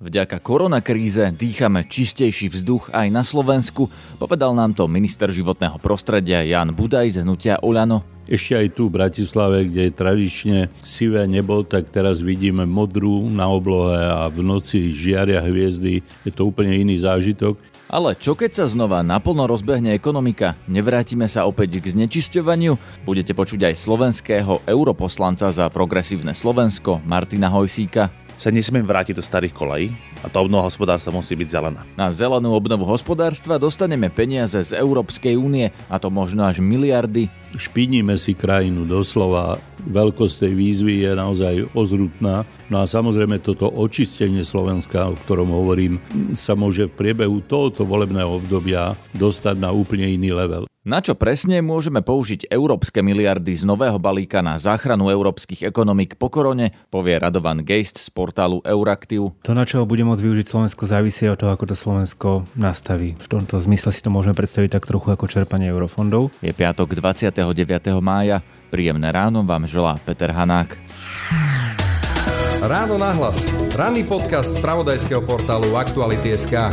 Vďaka koronakríze dýchame čistejší vzduch aj na Slovensku, povedal nám to minister životného prostredia Jan Budaj z hnutia Oľano. Ešte aj tu v Bratislave, kde je tradične sivé nebo, tak teraz vidíme modrú na oblohe a v noci žiaria hviezdy. Je to úplne iný zážitok. Ale čo keď sa znova naplno rozbehne ekonomika? Nevrátime sa opäť k znečisťovaniu? Budete počuť aj slovenského europoslanca za progresívne Slovensko Martina Hojsíka sa nesmiem vrátiť do starých kolají a tá obnova hospodárstva musí byť zelená. Na zelenú obnovu hospodárstva dostaneme peniaze z Európskej únie a to možno až miliardy. Špiníme si krajinu doslova. Veľkosť tej výzvy je naozaj ozrutná. No a samozrejme toto očistenie Slovenska, o ktorom hovorím, sa môže v priebehu tohoto volebného obdobia dostať na úplne iný level. Na čo presne môžeme použiť európske miliardy z nového balíka na záchranu európskych ekonomik po korone, povie Radovan Geist z portálu Euraktiv. To, na čo bude môcť využiť Slovensko, závisí od toho, ako to Slovensko nastaví. V tomto zmysle si to môžeme predstaviť tak trochu ako čerpanie eurofondov. Je piatok 29. mája. Príjemné ráno vám želá Peter Hanák. Ráno nahlas. Ranný podcast z pravodajského portálu Aktuality.sk.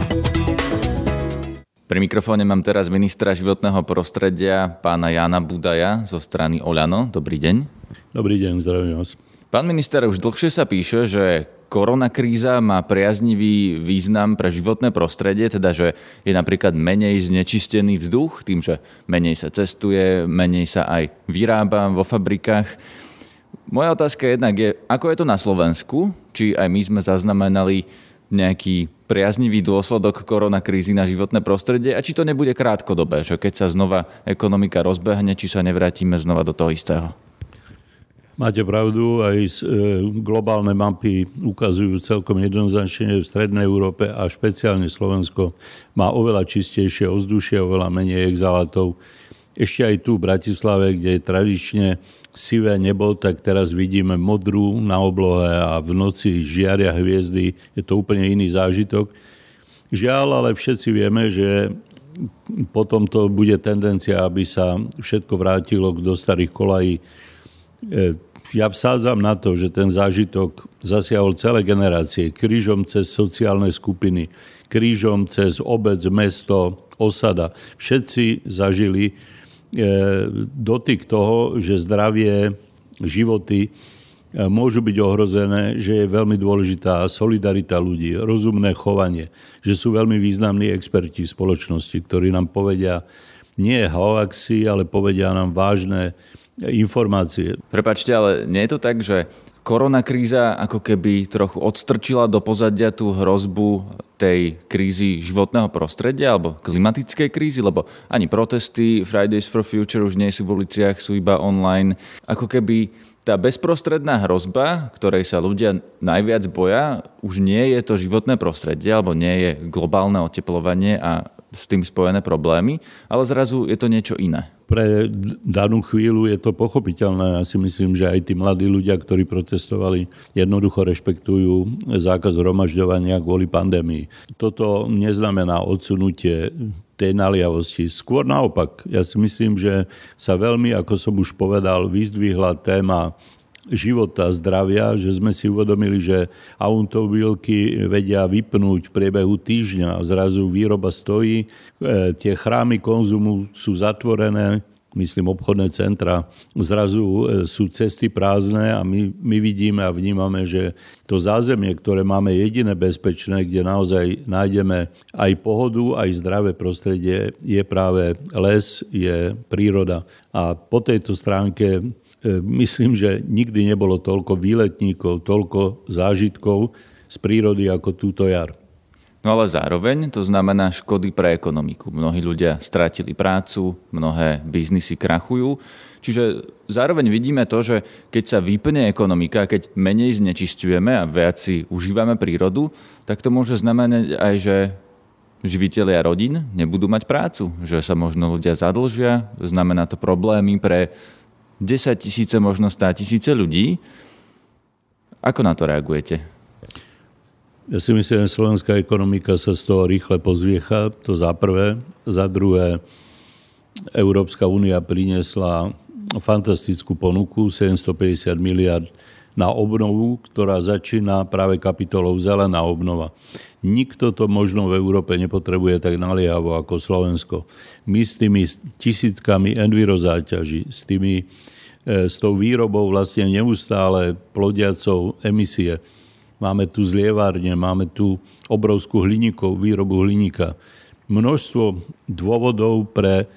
Pri mikrofóne mám teraz ministra životného prostredia, pána Jana Budaja zo strany Oľano. Dobrý deň. Dobrý deň, zdravím vás. Pán minister, už dlhšie sa píše, že koronakríza má priaznivý význam pre životné prostredie, teda že je napríklad menej znečistený vzduch, tým, že menej sa cestuje, menej sa aj vyrába vo fabrikách. Moja otázka jednak je, ako je to na Slovensku? Či aj my sme zaznamenali nejaký priaznivý dôsledok koronakrízy na životné prostredie a či to nebude krátkodobé, že keď sa znova ekonomika rozbehne, či sa nevrátime znova do toho istého. Máte pravdu, aj e, globálne mapy ukazujú celkom jednoznačne, v Strednej Európe a špeciálne Slovensko má oveľa čistejšie ovzdušie, oveľa menej exhalátov. Ešte aj tu v Bratislave, kde je tradične sivé nebo, tak teraz vidíme modrú na oblohe a v noci žiaria hviezdy. Je to úplne iný zážitok. Žiaľ, ale všetci vieme, že potom to bude tendencia, aby sa všetko vrátilo do starých kolají. E, ja vsádzam na to, že ten zážitok zasiahol celé generácie, krížom cez sociálne skupiny, krížom cez obec, mesto, osada. Všetci zažili dotyk toho, že zdravie, životy e, môžu byť ohrozené, že je veľmi dôležitá solidarita ľudí, rozumné chovanie, že sú veľmi významní experti v spoločnosti, ktorí nám povedia nie hoaxy, ale povedia nám vážne informácie. Prepačte, ale nie je to tak, že koronakríza ako keby trochu odstrčila do pozadia tú hrozbu tej krízy životného prostredia alebo klimatickej krízy, lebo ani protesty Fridays for Future už nie sú v uliciach, sú iba online. Ako keby tá bezprostredná hrozba, ktorej sa ľudia najviac boja, už nie je to životné prostredie alebo nie je globálne oteplovanie a s tým spojené problémy, ale zrazu je to niečo iné. Pre danú chvíľu je to pochopiteľné. Ja si myslím, že aj tí mladí ľudia, ktorí protestovali, jednoducho rešpektujú zákaz hromažďovania kvôli pandémii. Toto neznamená odsunutie tej naliavosti. Skôr naopak, ja si myslím, že sa veľmi, ako som už povedal, vyzdvihla téma života, zdravia, že sme si uvedomili, že automobilky vedia vypnúť v priebehu týždňa a zrazu výroba stojí, e, tie chrámy konzumu sú zatvorené, myslím obchodné centra, zrazu e, sú cesty prázdne a my, my vidíme a vnímame, že to zázemie, ktoré máme jediné bezpečné, kde naozaj nájdeme aj pohodu, aj zdravé prostredie, je práve les, je príroda. A po tejto stránke myslím, že nikdy nebolo toľko výletníkov, toľko zážitkov z prírody ako túto jar. No ale zároveň to znamená škody pre ekonomiku. Mnohí ľudia stratili prácu, mnohé biznisy krachujú. Čiže zároveň vidíme to, že keď sa vypne ekonomika, keď menej znečistujeme a viac si užívame prírodu, tak to môže znamenať aj, že živiteľia rodín nebudú mať prácu, že sa možno ľudia zadlžia, znamená to problémy pre 10 tisíce, možno 100 tisíce ľudí. Ako na to reagujete? Ja si myslím, že slovenská ekonomika sa z toho rýchle pozviecha, to za prvé. Za druhé, Európska únia priniesla fantastickú ponuku 750 miliard na obnovu, ktorá začína práve kapitolou Zelená obnova. Nikto to možno v Európe nepotrebuje tak naliehavo ako Slovensko. My s tými tisíckami envirozáťaží, s, tými, e, s tou výrobou vlastne neustále plodiacou emisie, máme tu zlievárne, máme tu obrovskú hliníkov, výrobu hliníka. Množstvo dôvodov pre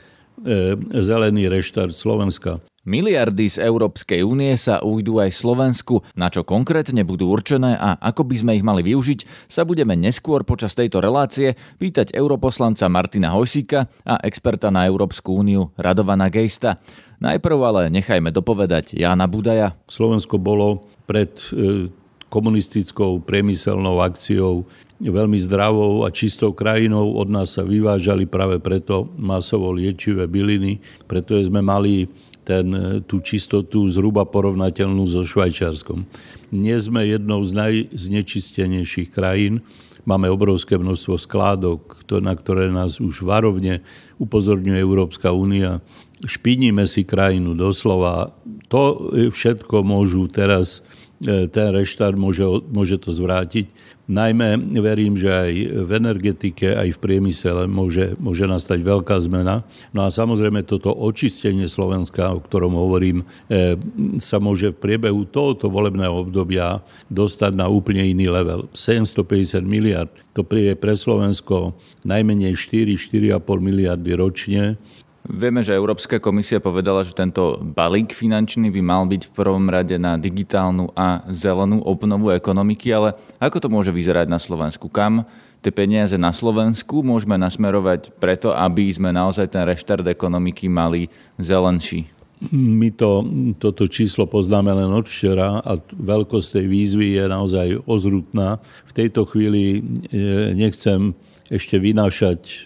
E, zelený reštart Slovenska. Miliardy z Európskej únie sa ujdú aj Slovensku. Na čo konkrétne budú určené a ako by sme ich mali využiť, sa budeme neskôr počas tejto relácie pýtať europoslanca Martina Hojsíka a experta na Európsku úniu Radovana Gejsta. Najprv ale nechajme dopovedať Jána Budaja. Slovensko bolo pred e, komunistickou priemyselnou akciou veľmi zdravou a čistou krajinou. Od nás sa vyvážali práve preto masovo liečivé byliny, pretože sme mali ten, tú čistotu zhruba porovnateľnú so Švajčiarskom. Nie sme jednou z najznečistenejších krajín. Máme obrovské množstvo skládok, na ktoré nás už varovne upozorňuje Európska únia. Špiníme si krajinu doslova. To všetko môžu teraz E, ten reštart môže, môže to zvrátiť. Najmä verím, že aj v energetike, aj v priemysele môže, môže nastať veľká zmena. No a samozrejme toto očistenie Slovenska, o ktorom hovorím, e, sa môže v priebehu tohoto volebného obdobia dostať na úplne iný level. 750 miliard, to je pre Slovensko najmenej 4-4,5 miliardy ročne. Vieme, že Európska komisia povedala, že tento balík finančný by mal byť v prvom rade na digitálnu a zelenú obnovu ekonomiky, ale ako to môže vyzerať na Slovensku? Kam tie peniaze na Slovensku môžeme nasmerovať preto, aby sme naozaj ten reštart ekonomiky mali zelenší? My to, toto číslo poznáme len od včera a veľkosť tej výzvy je naozaj ozrutná. V tejto chvíli e, nechcem ešte vynášať e,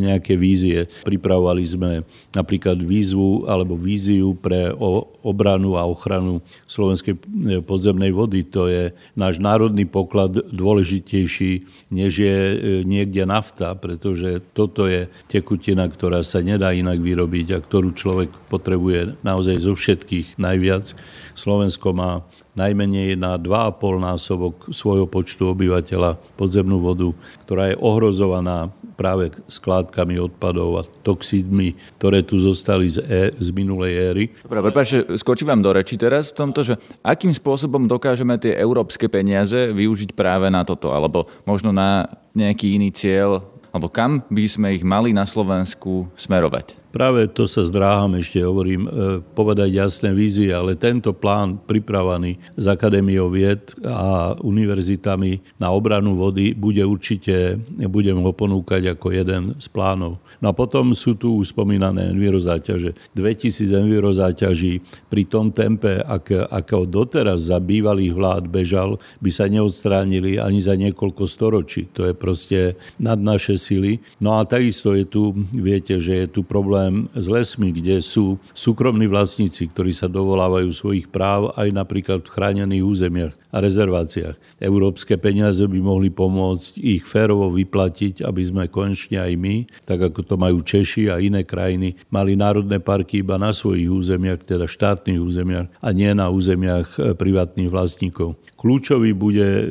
nejaké vízie. Pripravovali sme napríklad výzvu alebo víziu pre obranu a ochranu slovenskej e, podzemnej vody. To je náš národný poklad dôležitejší, než je e, niekde nafta, pretože toto je tekutina, ktorá sa nedá inak vyrobiť a ktorú človek potrebuje naozaj zo všetkých najviac. Slovensko má najmenej na 2,5 násobok svojho počtu obyvateľa podzemnú vodu, ktorá je ohrozovaná práve skládkami odpadov a toxidmi, ktoré tu zostali z, e, z minulej éry. Dobre, prepáčte, skočím vám do reči teraz v tomto, že akým spôsobom dokážeme tie európske peniaze využiť práve na toto, alebo možno na nejaký iný cieľ, alebo kam by sme ich mali na Slovensku smerovať? Práve to sa zdráham ešte, hovorím, e, povedať jasné vízie, ale tento plán pripravený s Akadémiou vied a univerzitami na obranu vody bude určite, budem ho ponúkať ako jeden z plánov. No a potom sú tu už spomínané envirozáťaže. 2000 envirozáťaží pri tom tempe, ak, ako doteraz za bývalých vlád bežal, by sa neodstránili ani za niekoľko storočí. To je proste nad naše sily. No a takisto je tu, viete, že je tu problém problém s lesmi, kde sú súkromní vlastníci, ktorí sa dovolávajú svojich práv aj napríklad v chránených územiach a rezerváciách. Európske peniaze by mohli pomôcť ich férovo vyplatiť, aby sme konečne aj my, tak ako to majú Češi a iné krajiny, mali národné parky iba na svojich územiach, teda štátnych územiach a nie na územiach e, privátnych vlastníkov. Kľúčový bude e,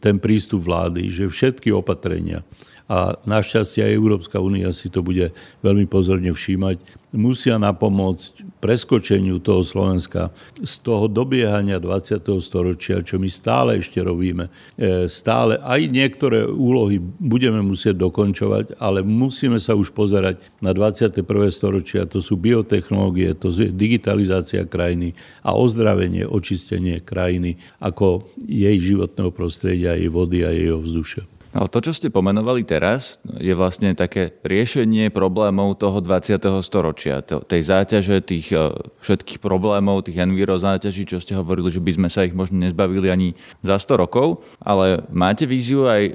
ten prístup vlády, že všetky opatrenia, a našťastie aj Európska únia si to bude veľmi pozorne všímať, musia napomôcť preskočeniu toho Slovenska z toho dobiehania 20. storočia, čo my stále ešte robíme. E, stále aj niektoré úlohy budeme musieť dokončovať, ale musíme sa už pozerať na 21. storočia. To sú biotechnológie, to je digitalizácia krajiny a ozdravenie, očistenie krajiny ako jej životného prostredia, jej vody a jej ovzdušia. No, to, čo ste pomenovali teraz, je vlastne také riešenie problémov toho 20. storočia, tej záťaže, tých e, všetkých problémov, tých enviro záťaží, čo ste hovorili, že by sme sa ich možno nezbavili ani za 100 rokov, ale máte víziu aj, e,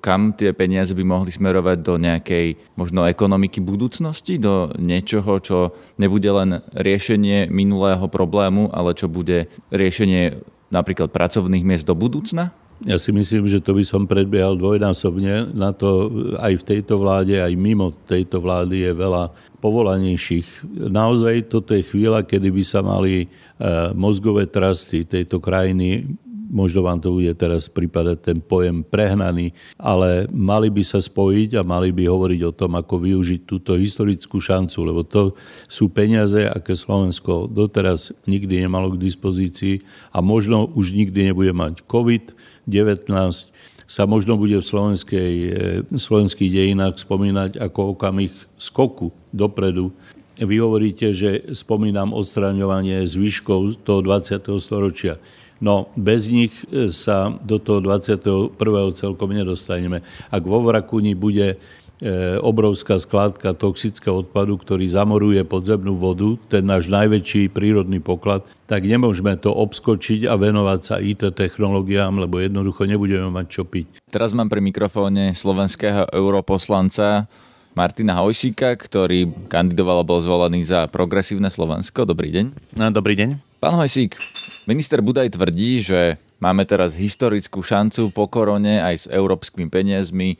kam tie peniaze by mohli smerovať do nejakej možno ekonomiky budúcnosti, do niečoho, čo nebude len riešenie minulého problému, ale čo bude riešenie napríklad pracovných miest do budúcna? Ja si myslím, že to by som predbiehal dvojnásobne. Na to aj v tejto vláde, aj mimo tejto vlády je veľa povolanejších. Naozaj toto je chvíľa, kedy by sa mali e, mozgové trasty tejto krajiny možno vám to bude teraz prípadať ten pojem prehnaný, ale mali by sa spojiť a mali by hovoriť o tom, ako využiť túto historickú šancu, lebo to sú peniaze, aké Slovensko doteraz nikdy nemalo k dispozícii a možno už nikdy nebude mať COVID-19, sa možno bude v slovenskej, v slovenských dejinách spomínať ako okamih skoku dopredu. Vy hovoríte, že spomínam odstraňovanie zvyškov toho 20. storočia. No bez nich e, sa do toho 21. celkom nedostaneme. Ak vo Vrakuni bude e, obrovská skládka toxického odpadu, ktorý zamoruje podzemnú vodu, ten náš najväčší prírodný poklad, tak nemôžeme to obskočiť a venovať sa IT technológiám, lebo jednoducho nebudeme mať čo piť. Teraz mám pri mikrofóne slovenského europoslanca Martina Hojsíka, ktorý kandidoval a bol zvolený za progresívne Slovensko. Dobrý deň. No, dobrý deň. Pán Hojsík, Minister Budaj tvrdí, že máme teraz historickú šancu po korone aj s európskymi peniazmi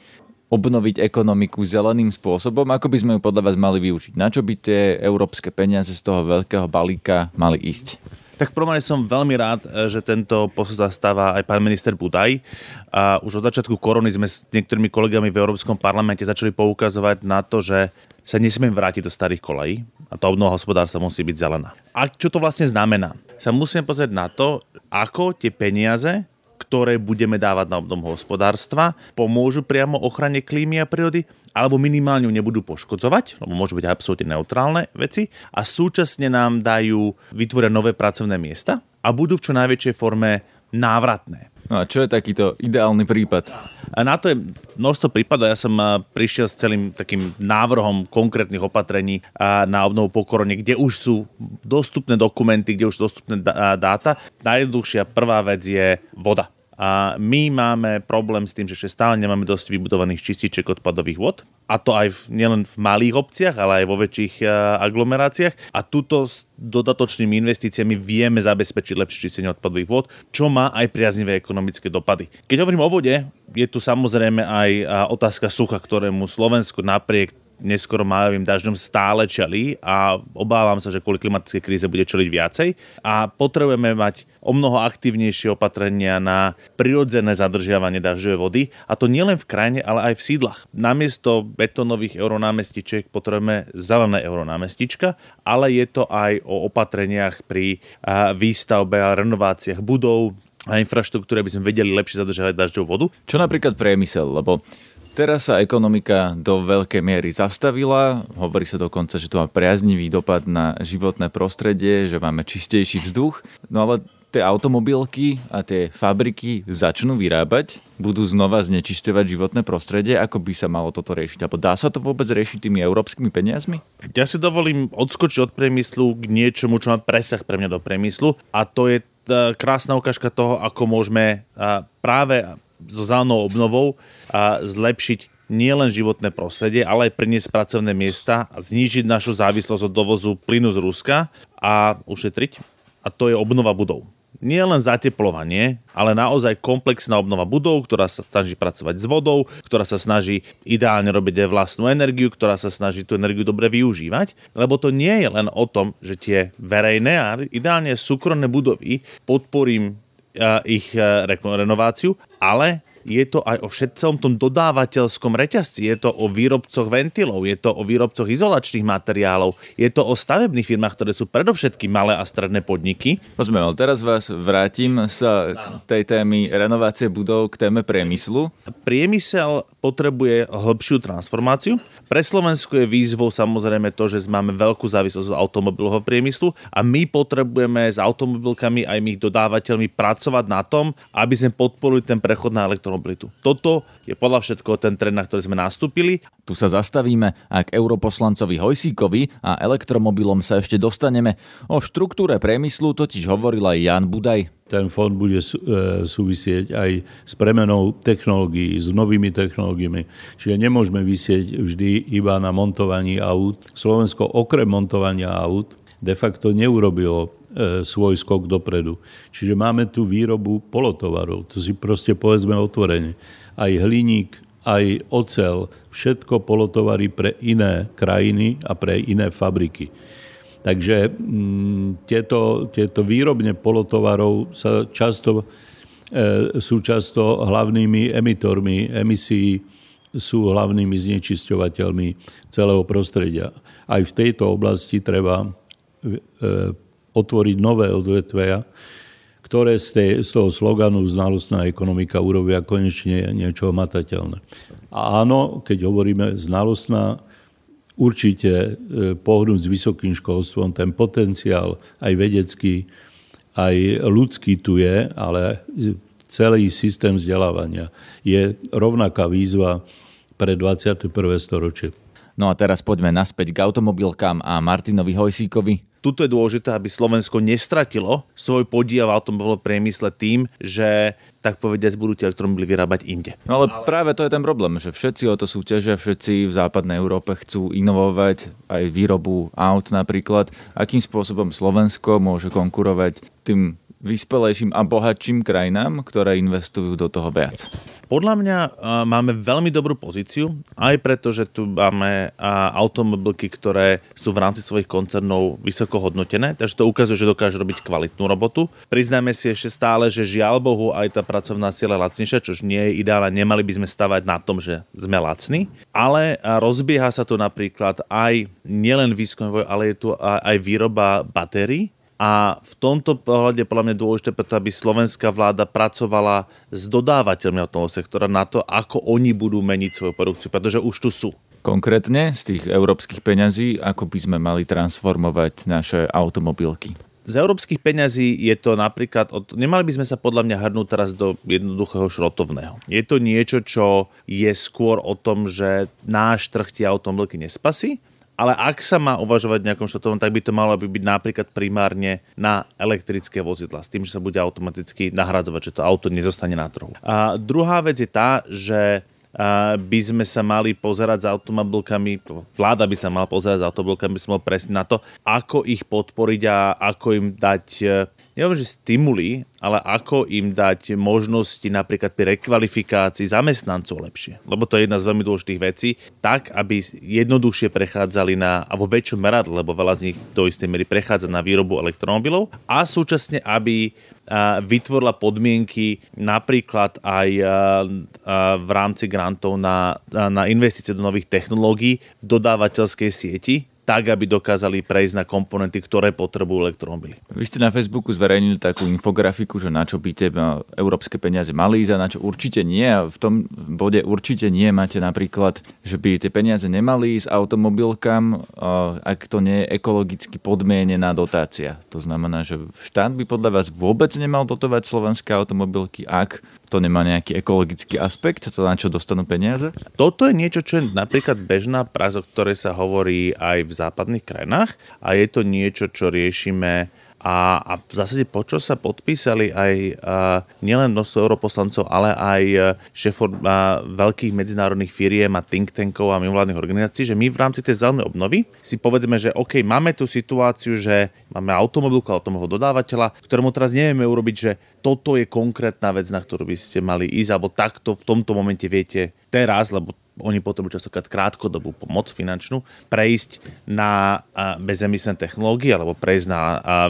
obnoviť ekonomiku zeleným spôsobom. Ako by sme ju podľa vás mali využiť? Na čo by tie európske peniaze z toho veľkého balíka mali ísť? Tak v som veľmi rád, že tento posun zastáva aj pán minister Budaj. A už od začiatku korony sme s niektorými kolegami v Európskom parlamente začali poukazovať na to, že sa nesmiem vrátiť do starých kolají a tá obnova hospodárstva musí byť zelená. A čo to vlastne znamená? Sa musím pozrieť na to, ako tie peniaze, ktoré budeme dávať na obnovu hospodárstva, pomôžu priamo ochrane klímy a prírody, alebo minimálne ju nebudú poškodzovať, lebo môžu byť absolútne neutrálne veci, a súčasne nám dajú vytvoriť nové pracovné miesta a budú v čo najväčšej forme návratné. No a čo je takýto ideálny prípad? A na to je množstvo prípadov. Ja som prišiel s celým takým návrhom konkrétnych opatrení na obnovu po korone, kde už sú dostupné dokumenty, kde už sú dostupné dáta. Najjednoduchšia prvá vec je voda. A my máme problém s tým, že ešte stále nemáme dosť vybudovaných čističek odpadových vod. A to aj v, nielen v malých obciach, ale aj vo väčších uh, aglomeráciách. A túto s dodatočnými investíciami vieme zabezpečiť lepšie čistenie odpadových vod, čo má aj priaznivé ekonomické dopady. Keď hovorím o vode, je tu samozrejme aj otázka sucha, ktorému Slovensku napriek neskoro májovým dažďom stále čelí a obávam sa, že kvôli klimatickej kríze bude čeliť viacej a potrebujeme mať o mnoho aktívnejšie opatrenia na prirodzené zadržiavanie dažďovej vody a to nielen v krajine, ale aj v sídlach. Namiesto betónových euronámestičiek potrebujeme zelené euronámestička, ale je to aj o opatreniach pri výstavbe a renováciách budov, a infraštruktúre, aby sme vedeli lepšie zadržať dažďovú vodu. Čo napríklad priemysel, lebo Teraz sa ekonomika do veľkej miery zastavila. Hovorí sa dokonca, že to má priaznivý dopad na životné prostredie, že máme čistejší vzduch. No ale tie automobilky a tie fabriky začnú vyrábať, budú znova znečisťovať životné prostredie, ako by sa malo toto riešiť? Alebo dá sa to vôbec riešiť tými európskymi peniazmi? Ja si dovolím odskočiť od priemyslu k niečomu, čo má presah pre mňa do priemyslu a to je krásna ukážka toho, ako môžeme práve so zelenou obnovou a zlepšiť nielen životné prostredie, ale aj priniesť pracovné miesta a znížiť našu závislosť od dovozu plynu z Ruska a ušetriť. A to je obnova budov. Nie len zateplovanie, ale naozaj komplexná obnova budov, ktorá sa snaží pracovať s vodou, ktorá sa snaží ideálne robiť aj vlastnú energiu, ktorá sa snaží tú energiu dobre využívať, lebo to nie je len o tom, že tie verejné a ideálne súkromné budovy podporím ich renováciu, ale je to aj o všetcom tom dodávateľskom reťazci, je to o výrobcoch ventilov, je to o výrobcoch izolačných materiálov, je to o stavebných firmách, ktoré sú predovšetkým malé a stredné podniky. Rozumiem, teraz vás vrátim sa tej témy renovácie budov k téme priemyslu. Priemysel potrebuje hĺbšiu transformáciu. Pre Slovensku je výzvou samozrejme to, že máme veľkú závislosť od automobilového priemyslu a my potrebujeme s automobilkami aj ich dodávateľmi pracovať na tom, aby sme podporili ten prechod na elektromobilitu elektromobilitu. Toto je podľa všetko ten trend, na ktorý sme nastúpili. Tu sa zastavíme a k europoslancovi Hojsíkovi a elektromobilom sa ešte dostaneme. O štruktúre priemyslu totiž hovoril aj Jan Budaj. Ten fond bude e, súvisieť aj s premenou technológií, s novými technológiami. Čiže nemôžeme vysieť vždy iba na montovaní aut. Slovensko okrem montovania aut de facto neurobilo svoj skok dopredu. Čiže máme tu výrobu polotovarov, to si proste povedzme otvorene. Aj hliník, aj ocel, všetko polotovary pre iné krajiny a pre iné fabriky. Takže m, mm, tieto, tieto výrobne polotovarov sa často, e, sú často hlavnými emitormi emisí, sú hlavnými znečisťovateľmi celého prostredia. Aj v tejto oblasti treba e, otvoriť nové odvetvia, ktoré z, tej, z toho sloganu znalostná ekonomika urobia konečne niečo matateľné. A áno, keď hovoríme znalostná, určite e, pohnúť s vysokým školstvom, ten potenciál aj vedecký, aj ľudský tu je, ale celý systém vzdelávania je rovnaká výzva pre 21. storočie. No a teraz poďme naspäť k automobilkám a Martinovi Hojsíkovi tuto je dôležité, aby Slovensko nestratilo svoj podiel v automobilovom priemysle tým, že tak povediať budú tie elektromobily vyrábať inde. No ale, ale práve to je ten problém, že všetci o to súťažia, všetci v západnej Európe chcú inovovať aj výrobu aut napríklad. Akým spôsobom Slovensko môže konkurovať tým vyspelejším a bohatším krajinám, ktoré investujú do toho viac? Podľa mňa máme veľmi dobrú pozíciu, aj preto, že tu máme automobilky, ktoré sú v rámci svojich koncernov vysoko hodnotené, takže to ukazuje, že dokáže robiť kvalitnú robotu. Priznajme si ešte stále, že žiaľ Bohu aj tá pracovná sila lacnejšia, čo nie je ideálne, nemali by sme stavať na tom, že sme lacní, ale rozbieha sa tu napríklad aj nielen výskum, ale je tu aj výroba batérií, a v tomto pohľade podľa mňa dôležité preto, aby slovenská vláda pracovala s dodávateľmi toho sektora na to, ako oni budú meniť svoju produkciu, pretože už tu sú. Konkrétne z tých európskych peňazí, ako by sme mali transformovať naše automobilky? Z európskych peňazí je to napríklad, od, nemali by sme sa podľa mňa hrnúť teraz do jednoduchého šrotovného. Je to niečo, čo je skôr o tom, že náš trh tie automobilky nespasí, ale ak sa má uvažovať nejakom štátovom, tak by to malo byť napríklad primárne na elektrické vozidla, s tým, že sa bude automaticky nahradzovať, že to auto nezostane na trhu. A druhá vec je tá, že by sme sa mali pozerať s automobilkami, vláda by sa mala pozerať s automobilkami, by sme mali presne na to, ako ich podporiť a ako im dať neviem, že stimuly, ale ako im dať možnosti napríklad pri rekvalifikácii zamestnancov lepšie. Lebo to je jedna z veľmi dôležitých vecí, tak, aby jednoduchšie prechádzali na, a vo väčšom meradle, lebo veľa z nich do istej miery prechádza na výrobu elektromobilov. A súčasne, aby vytvorila podmienky napríklad aj v rámci grantov na, na investície do nových technológií v dodávateľskej sieti, tak, aby dokázali prejsť na komponenty, ktoré potrebujú elektromobily. Vy ste na Facebooku zverejnili takú infografiku, že na čo by tie európske peniaze mali ísť a na čo určite nie. A v tom bode určite nie máte napríklad, že by tie peniaze nemali ísť automobilkám, ak to nie je ekologicky podmienená dotácia. To znamená, že štát by podľa vás vôbec nemal dotovať slovenské automobilky, ak to nemá nejaký ekologický aspekt, to na čo dostanú peniaze? Toto je niečo, čo je napríklad bežná prax, o ktorej sa hovorí aj v západných krajinách a je to niečo, čo riešime a, a v zásade po čo sa podpísali aj a, nielen množstvo europoslancov, ale aj šéfov veľkých medzinárodných firiem a think tankov a mimovládnych organizácií, že my v rámci tej zelenej obnovy si povedzme, že OK, máme tu situáciu, že máme automobilku, automobilného dodávateľa, ktorému teraz nevieme urobiť, že toto je konkrétna vec, na ktorú by ste mali ísť, alebo takto v tomto momente viete teraz, lebo oni potrebujú častokrát krátkodobú pomoc finančnú, prejsť na bezemisné technológie alebo prejsť na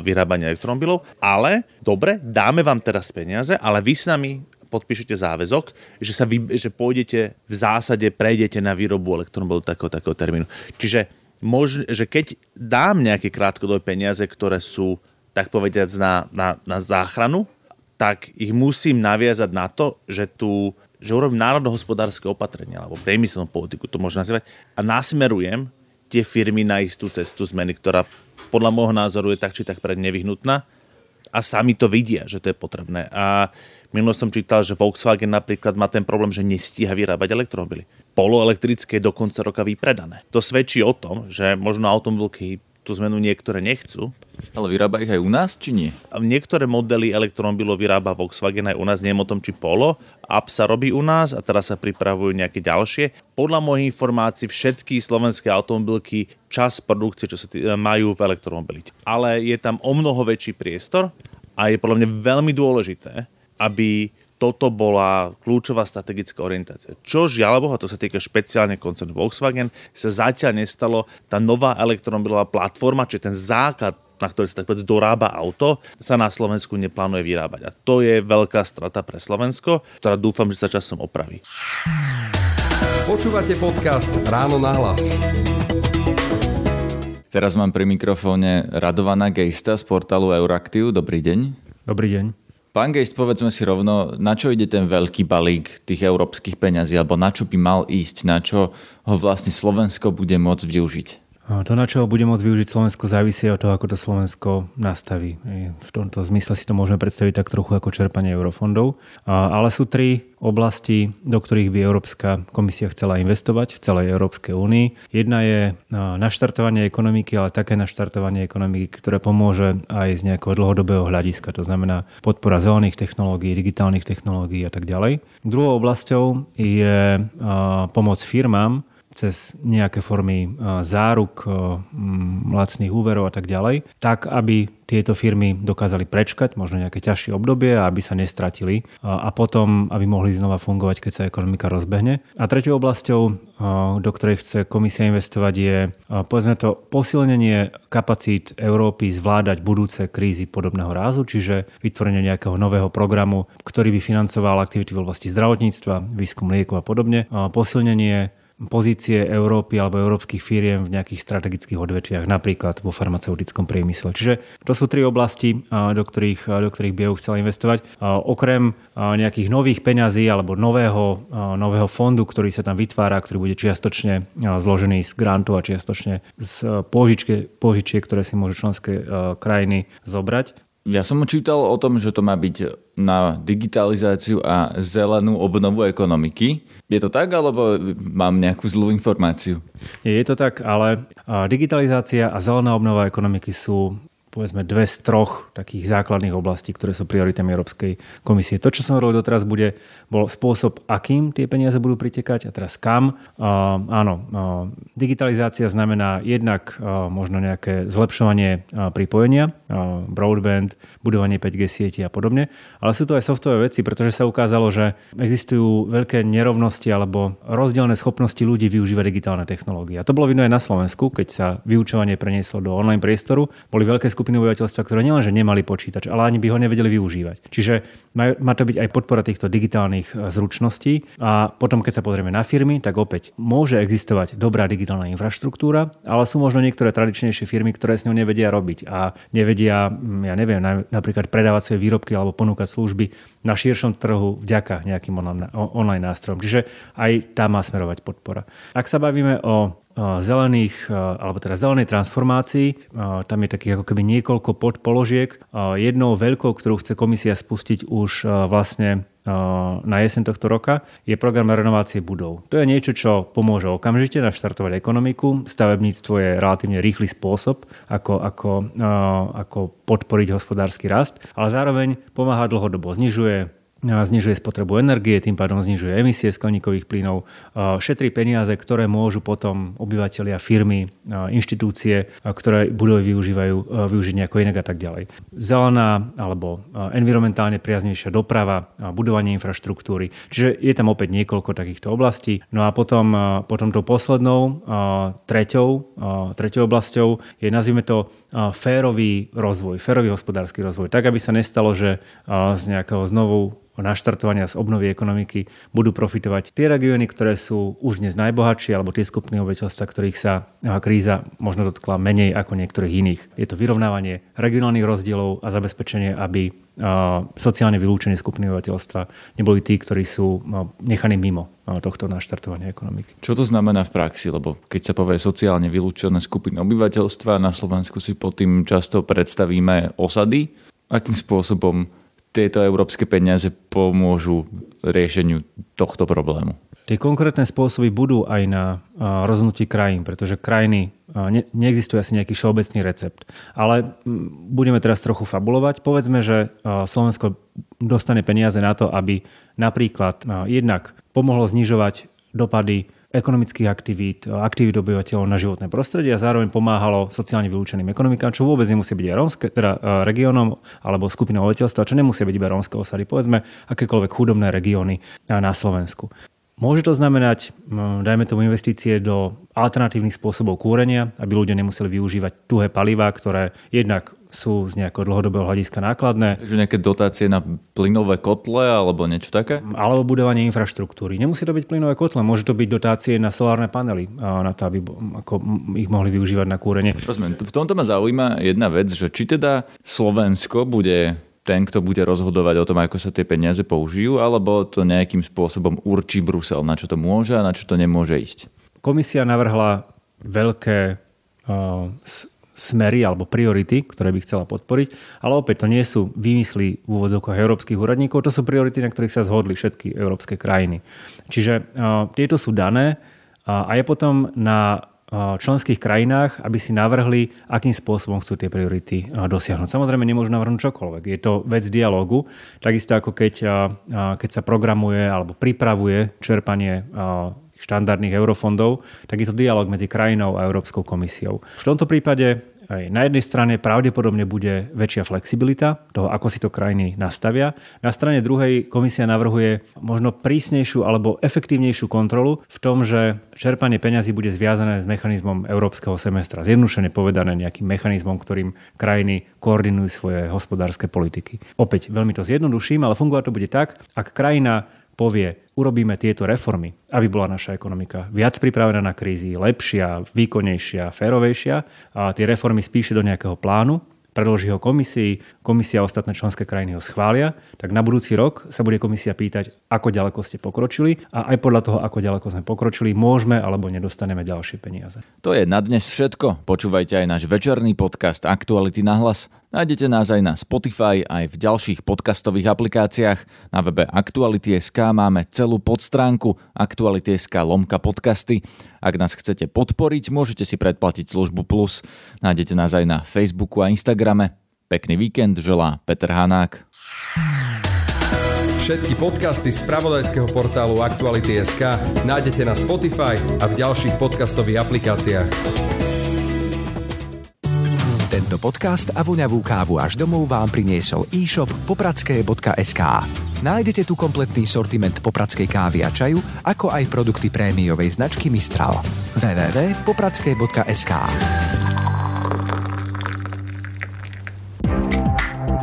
vyrábanie elektromobilov. Ale dobre, dáme vám teraz peniaze, ale vy s nami podpíšete záväzok, že, sa vy, že pôjdete v zásade, prejdete na výrobu elektromobilu takého, takého termínu. Čiže mož, že keď dám nejaké krátkodobé peniaze, ktoré sú tak povediať na, na, na záchranu, tak ich musím naviazať na to, že tu že urobím národohospodárske opatrenia alebo priemyselnú politiku, to môžem nazývať, a nasmerujem tie firmy na istú cestu zmeny, ktorá podľa môjho názoru je tak či tak pred nevyhnutná. a sami to vidia, že to je potrebné. A minulo som čítal, že Volkswagen napríklad má ten problém, že nestíha vyrábať elektromobily. Poloelektrické je do konca roka vypredané. To svedčí o tom, že možno automobilky tú zmenu niektoré nechcú. Ale vyrába ich aj u nás, či nie? Niektoré modely elektromobilov vyrába Volkswagen aj u nás, neviem o tom, či Polo. App sa robí u nás a teraz sa pripravujú nejaké ďalšie. Podľa mojich informácií všetky slovenské automobilky čas produkcie, čo sa tý, majú v elektromobilite. Ale je tam o mnoho väčší priestor a je podľa mňa veľmi dôležité, aby toto bola kľúčová strategická orientácia. Čo žiaľ Boha, to sa týka špeciálne koncernu Volkswagen, sa zatiaľ nestalo. Tá nová elektromobilová platforma, či ten základ na ktorý sa tak povedz dorába auto, sa na Slovensku neplánuje vyrábať. A to je veľká strata pre Slovensko, ktorá dúfam, že sa časom opraví. Počúvate podcast Ráno na hlas. Teraz mám pri mikrofóne Radovana Gejsta z portálu Euraktiv. Dobrý deň. Dobrý deň. Pán Gejst, povedzme si rovno, na čo ide ten veľký balík tých európskych peňazí, alebo na čo by mal ísť, na čo ho vlastne Slovensko bude môcť využiť? To, na čo bude môcť využiť Slovensko, závisí od toho, ako to Slovensko nastaví. V tomto zmysle si to môžeme predstaviť tak trochu ako čerpanie eurofondov. Ale sú tri oblasti, do ktorých by Európska komisia chcela investovať v celej Európskej únii. Jedna je naštartovanie ekonomiky, ale také naštartovanie ekonomiky, ktoré pomôže aj z nejakého dlhodobého hľadiska. To znamená podpora zelených technológií, digitálnych technológií a tak ďalej. Druhou oblasťou je pomoc firmám, cez nejaké formy záruk, lacných úverov a tak ďalej, tak aby tieto firmy dokázali prečkať možno nejaké ťažšie obdobie a aby sa nestratili a potom, aby mohli znova fungovať, keď sa ekonomika rozbehne. A tretou oblasťou, do ktorej chce komisia investovať, je povedzme to posilnenie kapacít Európy zvládať budúce krízy podobného rázu, čiže vytvorenie nejakého nového programu, ktorý by financoval aktivity v oblasti zdravotníctva, výskum liekov a podobne, posilnenie pozície Európy alebo európskych firiem v nejakých strategických odvetviach, napríklad vo farmaceutickom priemysle. Čiže to sú tri oblasti, do ktorých, do ktorých EU chcela investovať. Okrem nejakých nových peňazí alebo nového, nového fondu, ktorý sa tam vytvára, ktorý bude čiastočne zložený z grantov a čiastočne z požičiek, ktoré si môžu členské krajiny zobrať, ja som čítal o tom, že to má byť na digitalizáciu a zelenú obnovu ekonomiky. Je to tak, alebo mám nejakú zlú informáciu? Je, to tak, ale digitalizácia a zelená obnova ekonomiky sú povedzme dve z troch takých základných oblastí, ktoré sú prioritami Európskej komisie. To, čo som hovoril doteraz, bude, bol spôsob, akým tie peniaze budú pritekať a teraz kam. Uh, áno, uh, digitalizácia znamená jednak uh, možno nejaké zlepšovanie uh, pripojenia, uh, broadband, budovanie 5G sieti a podobne, ale sú to aj softové veci, pretože sa ukázalo, že existujú veľké nerovnosti alebo rozdielne schopnosti ľudí využívať digitálne technológie. A to bolo vidno aj na Slovensku, keď sa vyučovanie prenieslo do online priestoru. Boli veľké skupiny skupiny obyvateľstva, ktoré nielenže nemali počítač, ale ani by ho nevedeli využívať. Čiže má to byť aj podpora týchto digitálnych e, zručností. A potom, keď sa pozrieme na firmy, tak opäť môže existovať dobrá digitálna infraštruktúra, ale sú možno niektoré tradičnejšie firmy, ktoré s ňou nevedia robiť a nevedia, mm, ja neviem, napríklad predávať svoje výrobky alebo ponúkať služby na širšom trhu vďaka nejakým online nástrojom. Čiže aj tam má smerovať podpora. Ak sa bavíme o zelených, alebo teda zelenej transformácii. Tam je takých ako keby niekoľko podpoložiek. Jednou veľkou, ktorú chce komisia spustiť už vlastne na jeseň tohto roka, je program renovácie budov. To je niečo, čo pomôže okamžite naštartovať ekonomiku. Stavebníctvo je relatívne rýchly spôsob, ako, ako, ako podporiť hospodársky rast, ale zároveň pomáha dlhodobo, znižuje znižuje spotrebu energie, tým pádom znižuje emisie skleníkových plynov, šetrí peniaze, ktoré môžu potom obyvateľia, firmy, inštitúcie, ktoré budovy využívajú, využiť nejako inak a tak ďalej. Zelená alebo environmentálne priaznejšia doprava, budovanie infraštruktúry. Čiže je tam opäť niekoľko takýchto oblastí. No a potom, potom tou poslednou, treťou, treťou oblasťou je, nazvime to, férový rozvoj, férový hospodársky rozvoj. Tak, aby sa nestalo, že z nejakého znovu naštartovania z obnovy ekonomiky budú profitovať tie regióny, ktoré sú už dnes najbohatšie, alebo tie skupiny obyvateľstva, ktorých sa kríza možno dotkla menej ako niektorých iných. Je to vyrovnávanie regionálnych rozdielov a zabezpečenie, aby sociálne vylúčené skupiny obyvateľstva neboli tí, ktorí sú nechaní mimo tohto naštartovania ekonomiky. Čo to znamená v praxi? Lebo keď sa povie sociálne vylúčené skupiny obyvateľstva, na Slovensku si pod tým často predstavíme osady, akým spôsobom tieto európske peniaze pomôžu riešeniu tohto problému? Tie konkrétne spôsoby budú aj na rozhodnutí krajín, pretože krajiny, ne, neexistuje asi nejaký všeobecný recept. Ale budeme teraz trochu fabulovať. Povedzme, že Slovensko dostane peniaze na to, aby napríklad jednak pomohlo znižovať dopady ekonomických aktivít, aktivít obyvateľov na životné prostredie a zároveň pomáhalo sociálne vylúčeným ekonomikám, čo vôbec nemusí byť rómske, teda e, regiónom alebo skupinou obyvateľstva, čo nemusí byť iba rómske osady, povedzme akékoľvek chudobné regióny na Slovensku. Môže to znamenať, dajme tomu investície do alternatívnych spôsobov kúrenia, aby ľudia nemuseli využívať tuhé palivá, ktoré jednak sú z nejakého dlhodobého hľadiska nákladné. Takže nejaké dotácie na plynové kotle alebo niečo také? Alebo budovanie infraštruktúry. Nemusí to byť plynové kotle, môže to byť dotácie na solárne panely, na to, aby ako ich mohli využívať na kúrenie. Rozumiem. V tomto ma zaujíma jedna vec, že či teda Slovensko bude ten, kto bude rozhodovať o tom, ako sa tie peniaze použijú, alebo to nejakým spôsobom určí Brusel, na čo to môže a na čo to nemôže ísť? Komisia navrhla veľké smery alebo priority, ktoré by chcela podporiť, ale opäť to nie sú výmysly v úvodzovkách európskych úradníkov, to sú priority, na ktorých sa zhodli všetky európske krajiny. Čiže uh, tieto sú dané uh, a je potom na uh, členských krajinách, aby si navrhli, akým spôsobom chcú tie priority dosiahnuť. Samozrejme, nemôžu navrhnúť čokoľvek. Je to vec dialogu, takisto ako keď, keď sa programuje alebo pripravuje čerpanie štandardných eurofondov, tak je to dialog medzi krajinou a Európskou komisiou. V tomto prípade aj na jednej strane pravdepodobne bude väčšia flexibilita toho, ako si to krajiny nastavia. Na strane druhej komisia navrhuje možno prísnejšiu alebo efektívnejšiu kontrolu v tom, že čerpanie peňazí bude zviazané s mechanizmom európskeho semestra. Zjednodušene povedané nejakým mechanizmom, ktorým krajiny koordinujú svoje hospodárske politiky. Opäť veľmi to zjednoduším, ale fungovať to bude tak, ak krajina povie, urobíme tieto reformy, aby bola naša ekonomika viac pripravená na krízy, lepšia, výkonnejšia, férovejšia. A tie reformy spíše do nejakého plánu, predloží ho komisii, komisia a ostatné členské krajiny ho schvália, tak na budúci rok sa bude komisia pýtať, ako ďaleko ste pokročili a aj podľa toho, ako ďaleko sme pokročili, môžeme alebo nedostaneme ďalšie peniaze. To je na dnes všetko. Počúvajte aj náš večerný podcast Aktuality na hlas. Nájdete nás aj na Spotify, aj v ďalších podcastových aplikáciách. Na webe Aktuality.sk máme celú podstránku Aktuality.sk lomka podcasty. Ak nás chcete podporiť, môžete si predplatiť službu Plus. Nájdete nás aj na Facebooku a Instagrame. Pekný víkend želá Peter Hanák. Všetky podcasty z pravodajského portálu Aktuality.sk nájdete na Spotify a v ďalších podcastových aplikáciách. Tento podcast a voňavú kávu až domov vám priniesol e-shop popradské.sk. Nájdete tu kompletný sortiment popradskej kávy a čaju, ako aj produkty prémiovej značky Mistral. www.popradské.sk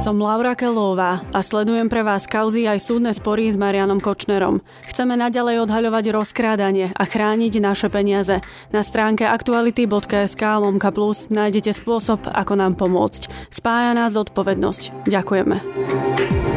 Som Laura Kelová a sledujem pre vás kauzy aj súdne spory s Marianom Kočnerom. Chceme naďalej odhaľovať rozkrádanie a chrániť naše peniaze. Na stránke aktuality.sk lomka plus nájdete spôsob, ako nám pomôcť. Spája nás zodpovednosť. Ďakujeme.